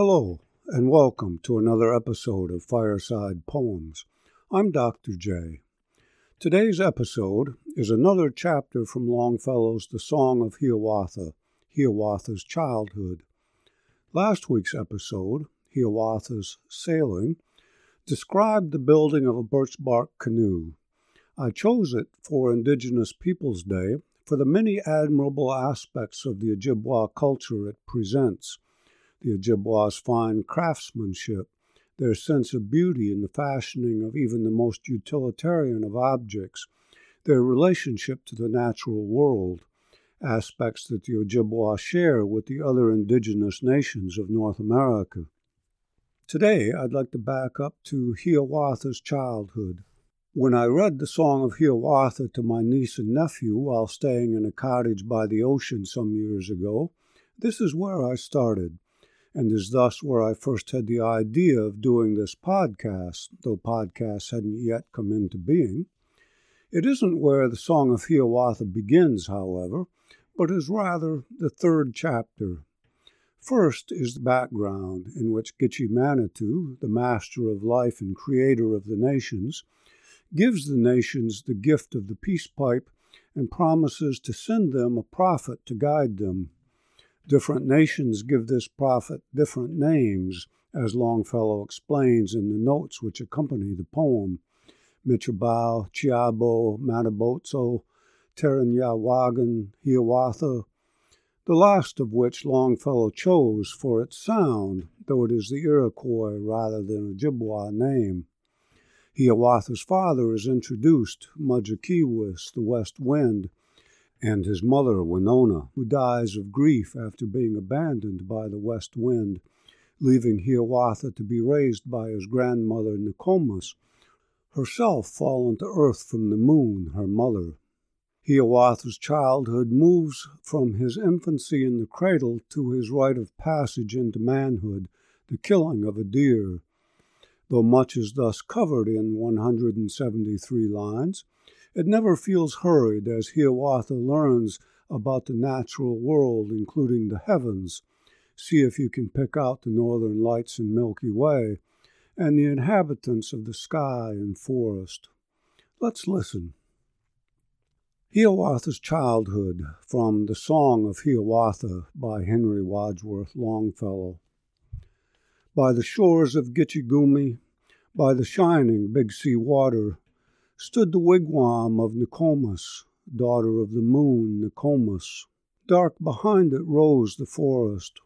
Hello, and welcome to another episode of Fireside Poems. I'm Dr. J. Today's episode is another chapter from Longfellow's The Song of Hiawatha, Hiawatha's Childhood. Last week's episode, Hiawatha's Sailing, described the building of a birch bark canoe. I chose it for Indigenous Peoples Day for the many admirable aspects of the Ojibwa culture it presents the Ojibwa's fine craftsmanship, their sense of beauty in the fashioning of even the most utilitarian of objects, their relationship to the natural world, aspects that the Ojibwa share with the other indigenous nations of North America. Today, I'd like to back up to Hiawatha's childhood. When I read the Song of Hiawatha to my niece and nephew while staying in a cottage by the ocean some years ago, this is where I started and is thus where I first had the idea of doing this podcast, though podcasts hadn't yet come into being. It isn't where the Song of Hiawatha begins, however, but is rather the third chapter. First is the background, in which Gitche Manitou, the master of life and creator of the nations, gives the nations the gift of the peace pipe and promises to send them a prophet to guide them. Different nations give this prophet different names, as Longfellow explains in the notes which accompany the poem. Michabou, Chiabo, Manabozho, Tarenyawagon, Hiawatha, the last of which Longfellow chose for its sound, though it is the Iroquois rather than Ojibwa name. Hiawatha's father is introduced, Mudjekeewis, the west wind, and his mother, Wenonah, who dies of grief after being abandoned by the west wind, leaving Hiawatha to be raised by his grandmother, Nokomis, herself fallen to earth from the moon, her mother. Hiawatha's childhood moves from his infancy in the cradle to his rite of passage into manhood, the killing of a deer. Though much is thus covered in 173 lines, it never feels hurried as Hiawatha learns about the natural world, including the heavens. See if you can pick out the northern lights and Milky Way, and the inhabitants of the sky and forest. Let's listen. Hiawatha's Childhood from The Song of Hiawatha by Henry Wadsworth Longfellow. By the shores of Gitche by the shining Big Sea water, stood the wigwam of Nokomis, daughter of the moon, Nokomis. Dark behind it rose the forest,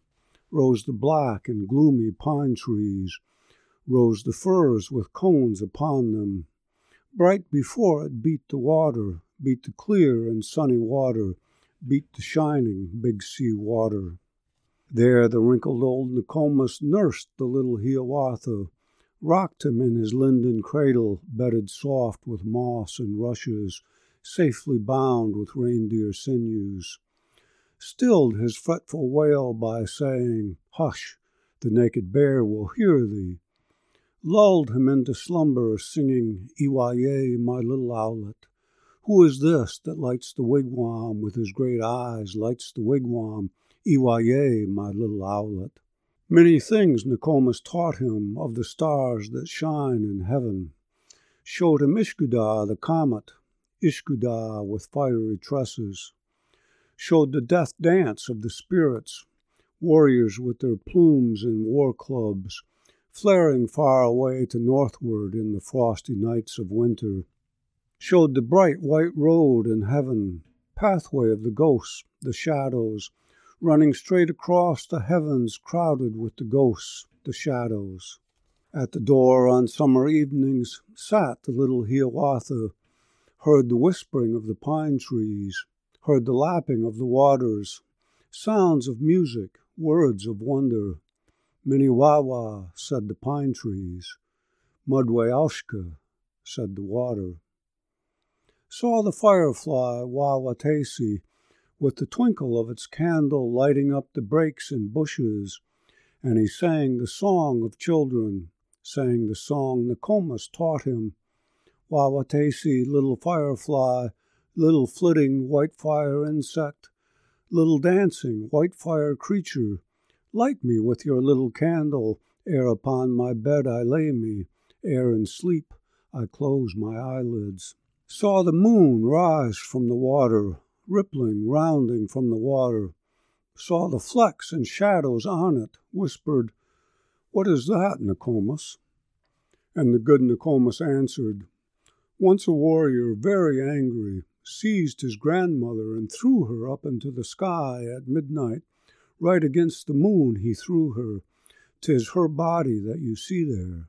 rose the black and gloomy pine trees, rose the firs with cones upon them. Bright before it beat the water, beat the clear and sunny water, beat the shining big sea water. There the wrinkled old Nokomis nursed the little Hiawatha, rocked him in his linden cradle, bedded soft with moss and rushes, safely bound with reindeer sinews, stilled his fretful wail by saying, Hush, the naked bear will hear thee, lulled him into slumber, singing, Ewa-yea, my little owlet. Who is this that lights the wigwam with his great eyes, lights the wigwam, Ewa-yea, my little owlet? Many things Nokomis taught him of the stars that shine in heaven, showed him Ishkoodah the comet, Ishkoodah with fiery tresses, showed the death dance of the spirits, warriors with their plumes and war clubs, flaring far away to northward in the frosty nights of winter, showed the bright white road in heaven, pathway of the ghosts, the shadows, running straight across the heavens crowded with the ghosts, the shadows. At the door on summer evenings sat the little Hiawatha, heard the whispering of the pine trees, heard the lapping of the waters, sounds of music, words of wonder. Minnewawa, said the pine trees. Mudwayaushka, said the water. Saw the firefly Wah-wah-taysee with the twinkle of its candle lighting up the brakes and bushes, and he sang the song of children, sang the song Nokomis taught him. Wah-wah-taysee, little firefly, little flitting white fire insect, little dancing white fire creature, Light me with your little candle, ere upon my bed I lay me, ere in sleep I close my eyelids. Saw the moon rise from the water, rippling, rounding from the water. Saw the flecks and shadows on it, whispered, What is that, Nokomis? And the good Nokomis answered, Once a warrior, very angry, seized his grandmother and threw her up into the sky at midnight. Right against the moon he threw her. Tis her body that you see there.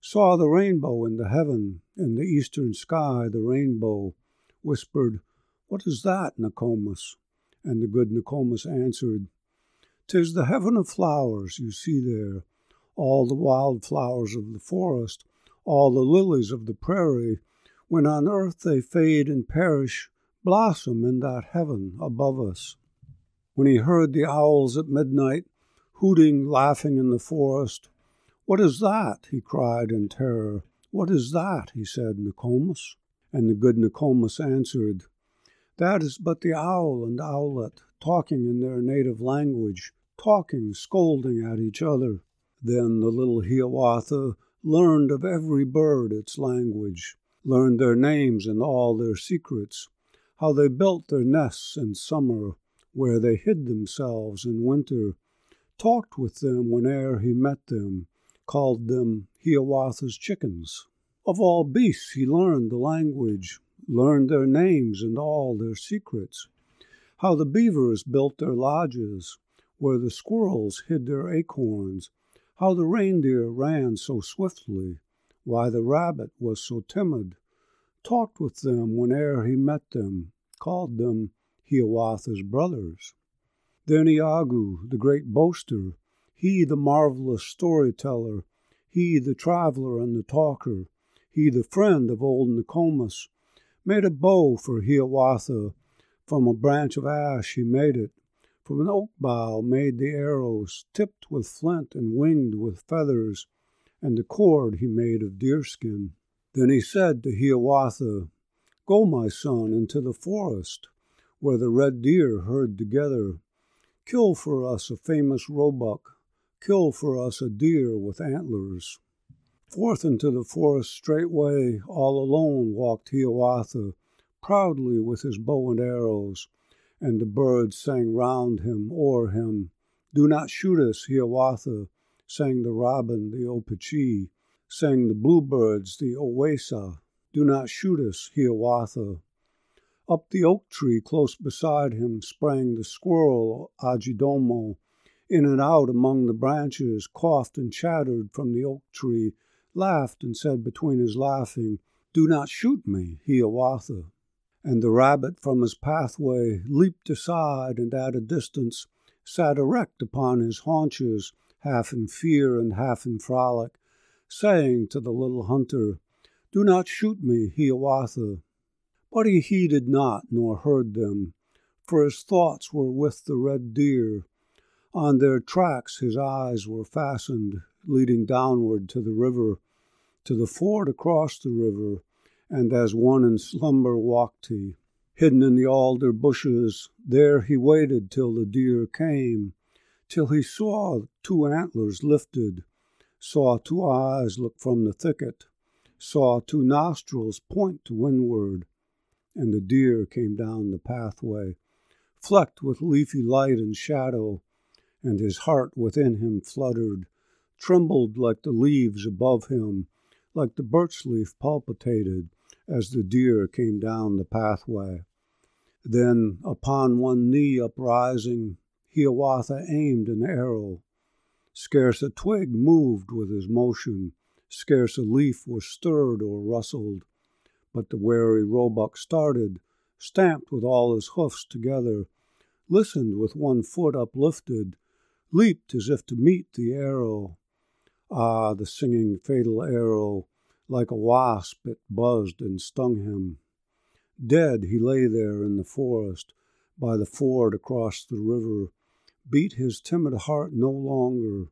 Saw the rainbow in the heaven, in the eastern sky the rainbow. Whispered, What is that, Nokomis? And the good Nokomis answered, Tis the heaven of flowers you see there, all the wild flowers of the forest, all the lilies of the prairie, when on earth they fade and perish, blossom in that heaven above us. When he heard the owls at midnight, hooting, laughing in the forest, What is that? he cried in terror. What is that? he said, Nokomis. And the good Nokomis answered, That is but the owl and owlet, talking in their native language, talking, scolding at each other. Then the little Hiawatha learned of every bird its language, learned their names and all their secrets, how they built their nests in summer, where they hid themselves in winter, talked with them whene'er he met them, called them Hiawatha's chickens. Of all beasts he learned the language, learned their names and all their secrets, how the beavers built their lodges, where the squirrels hid their acorns, how the reindeer ran so swiftly, why the rabbit was so timid, talked with them whene'er he met them, called them Hiawatha's brothers. Then Iagoo, the great boaster, he the marvelous storyteller, he the traveler and the talker, he the friend of old Nokomis, made a bow for Hiawatha. From a branch of ash he made it, from an oak bough made the arrows, tipped with flint and winged with feathers, and the cord he made of deerskin. Then he said to Hiawatha, Go, my son, into the forest, where the red deer herd together. Kill for us a famous roebuck, kill for us a deer with antlers. Forth into the forest straightway, all alone walked Hiawatha, proudly with his bow and arrows and the birds sang round him, o'er him. Do not shoot us, Hiawatha, sang the robin, the opechee, sang the bluebirds, the Owaissa. Do not shoot us, Hiawatha. Up the oak tree close beside him sprang the squirrel, Adjidaumo. In and out among the branches, coughed and chattered from the oak tree, laughed and said between his laughing, Do not shoot me, Hiawatha and the rabbit from his pathway leaped aside and at a distance sat erect upon his haunches, half in fear and half in frolic, saying to the little hunter, Do not shoot me, Hiawatha. But he heeded not nor heard them, for his thoughts were with the red deer. On their tracks his eyes were fastened, leading downward to the river, to the ford across the river, and as one in slumber walked he. Hidden in the alder bushes, there he waited till the deer came, till he saw two antlers lifted, saw two eyes look from the thicket, saw two nostrils point to windward, and the deer came down the pathway, flecked with leafy light and shadow, and his heart within him fluttered, trembled like the leaves above him, like the birch leaf palpitated, as the deer came down the pathway. Then, upon one knee uprising, Hiawatha aimed an arrow. Scarce a twig moved with his motion, scarce a leaf was stirred or rustled, but the wary roebuck started, stamped with all his hoofs together, listened with one foot uplifted, leaped as if to meet the arrow. Ah, the singing fatal arrow, like a wasp it buzzed and stung him. Dead he lay there in the forest, by the ford across the river, beat his timid heart no longer,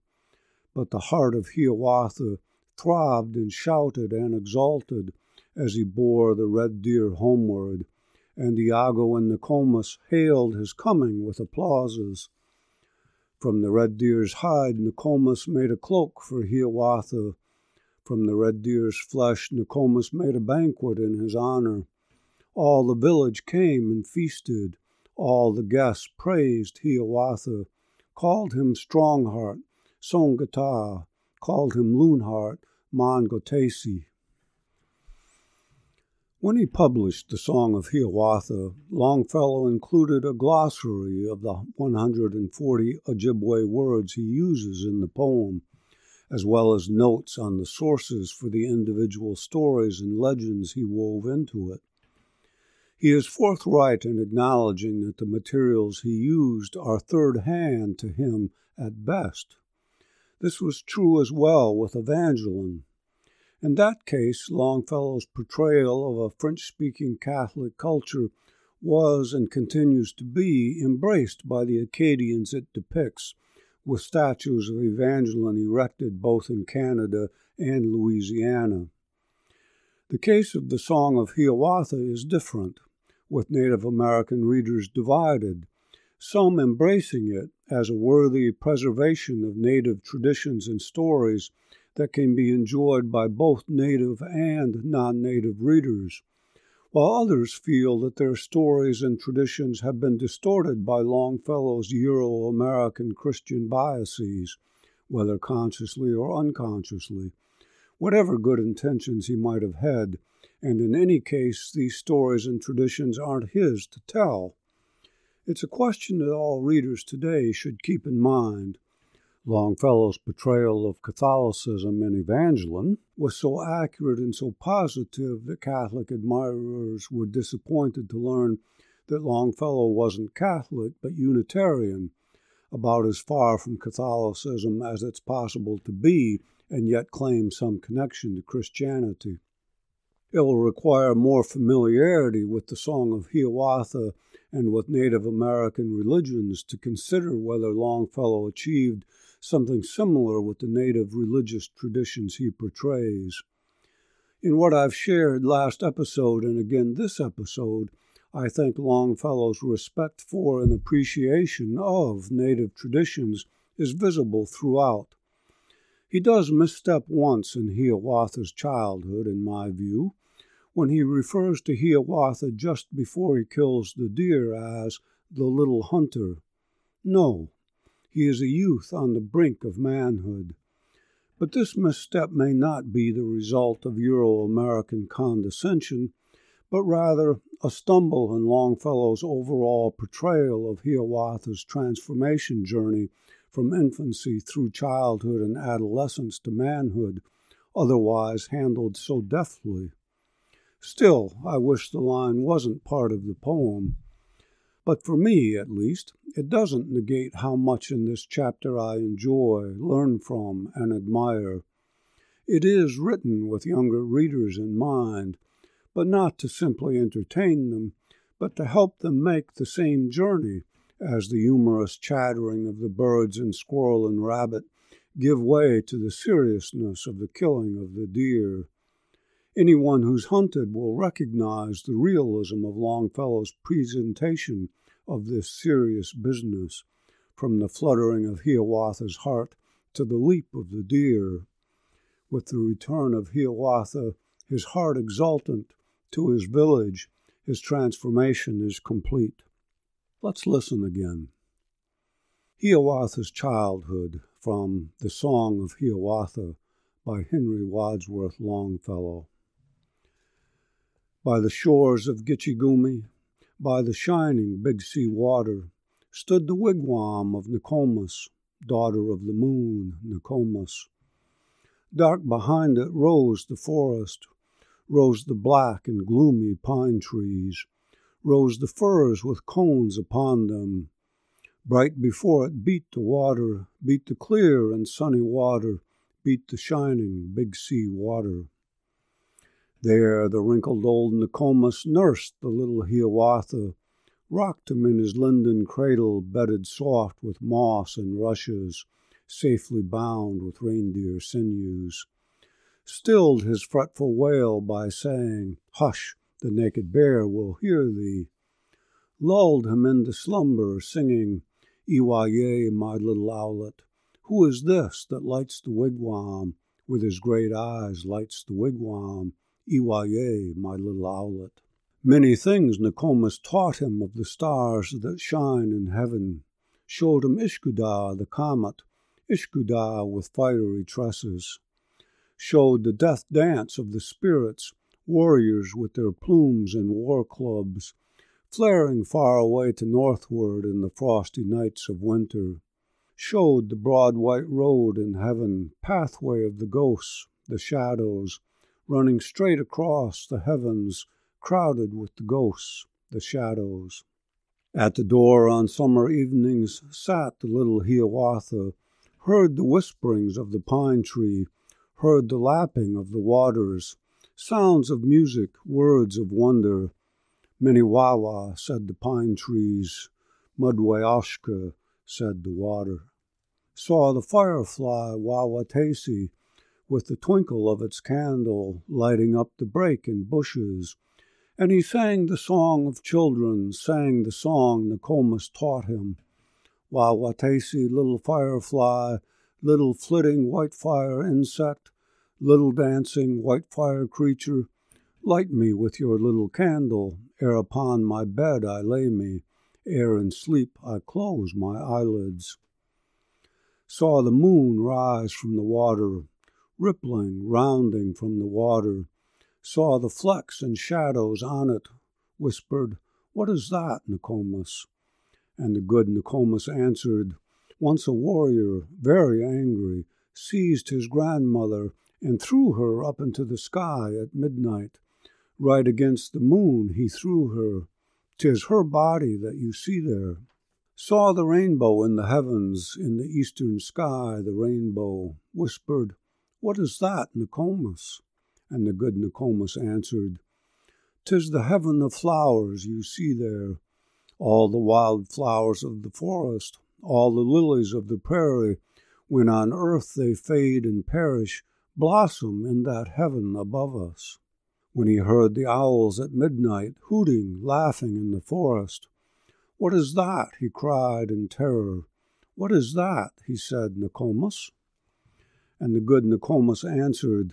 but the heart of Hiawatha throbbed and shouted and exulted as he bore the red deer homeward, and Iagoo and Nokomis hailed his coming with applauses. From the red deer's hide, Nokomis made a cloak for Hiawatha. From the red deer's flesh, Nokomis made a banquet in his honor. All the village came and feasted. All the guests praised Hiawatha, called him Strongheart, Soan-ge-taha, called him Loonheart, Mahn-go-taysee. When he published the Song of Hiawatha, Longfellow included a glossary of the 140 Ojibwe words he uses in the poem, as well as notes on the sources for the individual stories and legends he wove into it. He is forthright in acknowledging that the materials he used are third hand to him at best. This was true as well with Evangeline, in that case, Longfellow's portrayal of a French speaking Catholic culture was and continues to be embraced by the Acadians it depicts, with statues of Evangeline erected both in Canada and Louisiana. The case of the Song of Hiawatha is different, with Native American readers divided, some embracing it as a worthy preservation of Native traditions and stories that can be enjoyed by both native and non native readers, while others feel that their stories and traditions have been distorted by Longfellow's Euro American Christian biases, whether consciously or unconsciously, whatever good intentions he might have had, and in any case, these stories and traditions aren't his to tell. It's a question that all readers today should keep in mind Longfellow's portrayal of Catholicism in Evangeline was so accurate and so positive that Catholic admirers were disappointed to learn that Longfellow wasn't Catholic but Unitarian, about as far from Catholicism as it's possible to be, and yet claim some connection to Christianity. It will require more familiarity with the Song of Hiawatha and with Native American religions to consider whether Longfellow achieved something similar with the native religious traditions he portrays. In what I've shared last episode and again this episode, I think Longfellow's respect for and appreciation of native traditions is visible throughout. He does misstep once in Hiawatha's childhood, in my view, when he refers to Hiawatha just before he kills the deer as the little hunter. No, he is a youth on the brink of manhood. But this misstep may not be the result of Euro American condescension, but rather a stumble in Longfellow's overall portrayal of Hiawatha's transformation journey from infancy through childhood and adolescence to manhood, otherwise handled so deftly. Still, I wish the line wasn't part of the poem. But for me, at least, it doesn't negate how much in this chapter I enjoy, learn from, and admire. It is written with younger readers in mind, but not to simply entertain them, but to help them make the same journey as the humorous chattering of the birds and squirrel and rabbit give way to the seriousness of the killing of the deer. Anyone who's hunted will recognize the realism of Longfellow's presentation of this serious business, from the fluttering of Hiawatha's heart to the leap of the deer. With the return of Hiawatha, his heart exultant, to his village, his transformation is complete. Let's listen again. Hiawatha's Childhood from The Song of Hiawatha by Henry Wadsworth Longfellow. By the shores of Gitche Gumee, by the shining Big Sea water stood the wigwam of Nokomis, daughter of the moon, Nokomis. Dark behind it rose the forest, rose the black and gloomy pine trees, rose the firs with cones upon them. Bright before it beat the water, beat the clear and sunny water, beat the shining Big Sea water. There the wrinkled old Nokomis nursed the little Hiawatha, rocked him in his linden cradle bedded soft with moss and rushes, safely bound with reindeer sinews, stilled his fretful wail by saying, Hush, the naked bear will hear thee, lulled him into slumber, singing, Ewa-yea, my little owlet, who is this that lights the wigwam, with his great eyes lights the wigwam? Ewa-yea, my little owlet. Many things Nokomis taught him of the stars that shine in heaven, showed him Ishkoodah, the comet, Ishkoodah with fiery tresses, showed the death dance of the spirits, warriors with their plumes and war clubs, flaring far away to northward in the frosty nights of winter, showed the broad white road in heaven, pathway of the ghosts, the shadows, running straight across the heavens, crowded with the ghosts, the shadows. At the door on summer evenings sat the little Hiawatha, heard the whisperings of the pine tree, heard the lapping of the waters, sounds of music, words of wonder. Minnewawa, said the pine trees, Mudwayaushka, said the water. Saw the firefly Wah-wah-taysee, with the twinkle of its candle lighting up the brake in bushes, and he sang the song of children, sang the song Nokomis taught him. Wah-wah-taysee, little firefly, little flitting white fire insect, little dancing white fire creature, light me with your little candle, ere upon my bed I lay me, ere in sleep I close my eyelids. Saw the moon rise from the water, rippling, rounding from the water, saw the flecks and shadows on it, whispered, What is that, Nokomis? And the good Nokomis answered, Once a warrior, very angry, seized his grandmother and threw her up into the sky at midnight. Right against the moon he threw her. Tis her body that you see there. Saw the rainbow in the heavens, in the eastern sky, the rainbow, whispered, What is that, Nokomis? And the good Nokomis answered, "'Tis the heaven of flowers you see there, all the wild flowers of the forest, all the lilies of the prairie, when on earth they fade and perish, blossom in that heaven above us. When he heard the owls at midnight hooting, laughing in the forest, What is that? he cried in terror. What is that? he said, Nokomis. And the good Nokomis answered,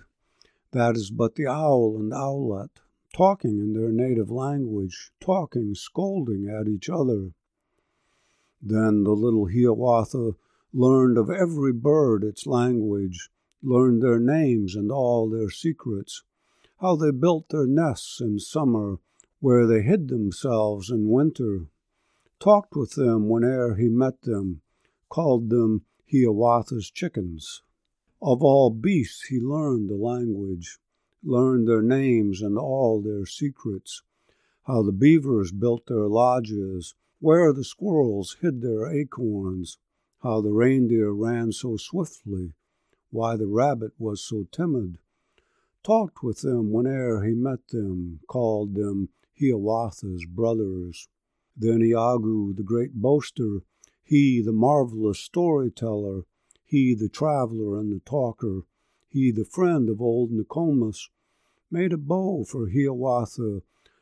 that is but the owl and owlet, talking in their native language, talking, scolding at each other. Then the little Hiawatha learned of every bird its language, learned their names and all their secrets, how they built their nests in summer, where they hid themselves in winter, talked with them whene'er he met them, called them Hiawatha's chickens. Of all beasts he learned the language, learned their names and all their secrets, how the beavers built their lodges, where the squirrels hid their acorns, how the reindeer ran so swiftly, why the rabbit was so timid, talked with them whene'er he met them, called them Hiawatha's brothers. Then Iagoo, the great boaster, he, the marvelous storyteller, he the traveler and the talker, he the friend of old Nokomis, made a bow for Hiawatha.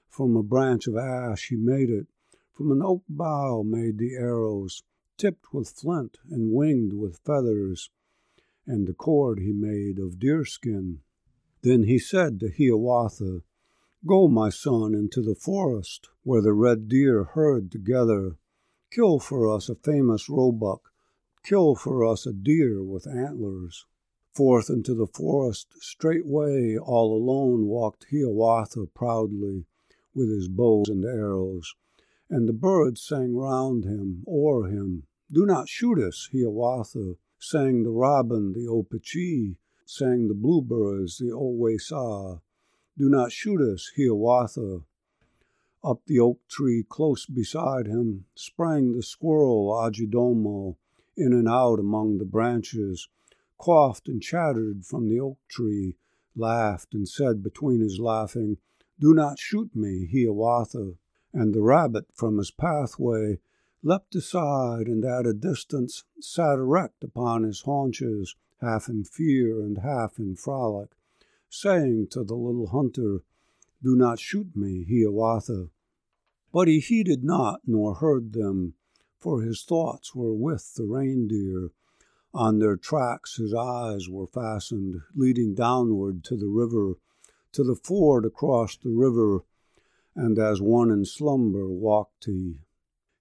From a branch of ash he made it, from an oak bough made the arrows, tipped with flint and winged with feathers, and the cord he made of deerskin. Then he said to Hiawatha, Go, my son, into the forest, where the red deer herd together. Kill for us a famous roebuck, Kill for us a deer with antlers. Forth into the forest straightway all alone walked Hiawatha proudly, with his bows and arrows, and the birds sang round him, o'er him. Do not shoot us, Hiawatha, sang the robin, the opechee, sang the bluebirds, the Owaissa. Do not shoot us, Hiawatha. Up the oak tree close beside him sprang the squirrel Adjidaumo, in and out among the branches, coughed and chattered from the oak tree, laughed and said between his laughing, Do not shoot me, Hiawatha. And the rabbit from his pathway leapt aside and at a distance sat erect upon his haunches, half in fear and half in frolic, saying to the little hunter, Do not shoot me, Hiawatha. But he heeded not nor heard them, for his thoughts were with the reindeer. On their tracks his eyes were fastened, leading downward to the river, to the ford across the river, and as one in slumber walked he.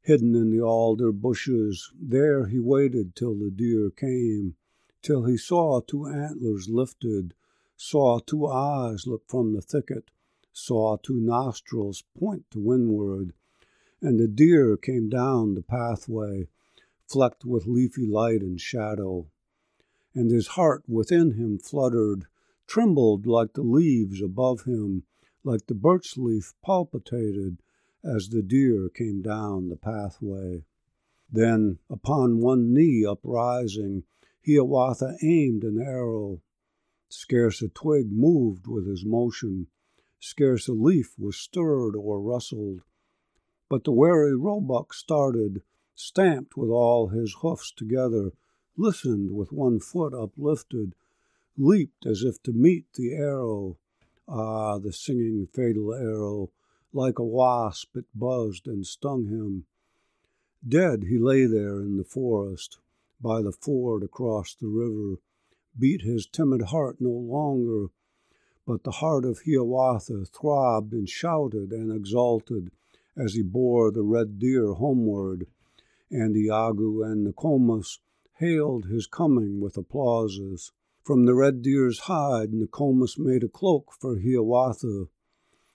Hidden in the alder bushes, there he waited till the deer came, till he saw two antlers lifted, saw two eyes look from the thicket, saw two nostrils point to windward, and the deer came down the pathway, flecked with leafy light and shadow. And his heart within him fluttered, trembled like the leaves above him, like the birch leaf palpitated as the deer came down the pathway. Then, upon one knee uprising, Hiawatha aimed an arrow. Scarce a twig moved with his motion, scarce a leaf was stirred or rustled. But the wary roebuck started, stamped with all his hoofs together, listened with one foot uplifted, leaped as if to meet the arrow. Ah, the singing fatal arrow! Like a wasp it buzzed and stung him. Dead he lay there in the forest, by the ford across the river, beat his timid heart no longer, but the heart of Hiawatha throbbed and shouted and exulted as he bore the red deer homeward, and Iagoo and Nokomis hailed his coming with applauses. From the red deer's hide Nokomis made a cloak for Hiawatha,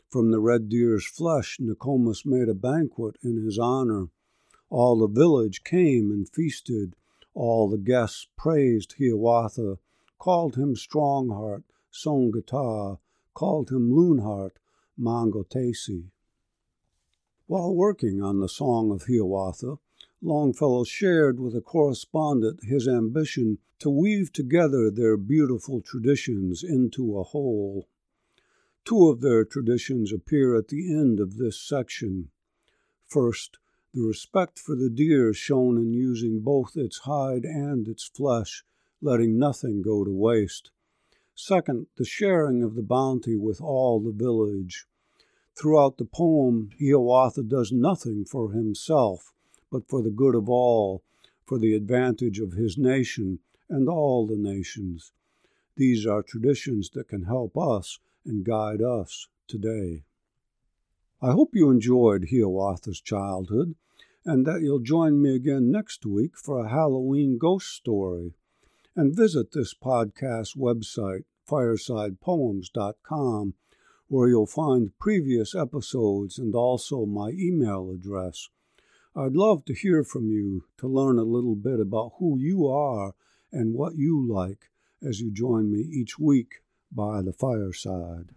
from the red deer's flesh, Nokomis made a banquet in his honor. All the village came and feasted. All the guests praised Hiawatha, called him Strongheart, Soan-ge-taha, called him Loonheart, Mahn-go-taysee. While working on the Song of Hiawatha, Longfellow shared with a correspondent his ambition to weave together their beautiful traditions into a whole. Two of their traditions appear at the end of this section. First, the respect for the deer shown in using both its hide and its flesh, letting nothing go to waste. Second, the sharing of the bounty with all the village. Throughout the poem, Hiawatha does nothing for himself, but for the good of all, for the advantage of his nation and all the nations. These are traditions that can help us and guide us today. I hope you enjoyed Hiawatha's childhood and that you'll join me again next week for a Halloween ghost story. And visit this podcast website, firesidepoems.com, where you'll find previous episodes and also my email address. I'd love to hear from you to learn a little bit about who you are and what you like as you join me each week by the fireside.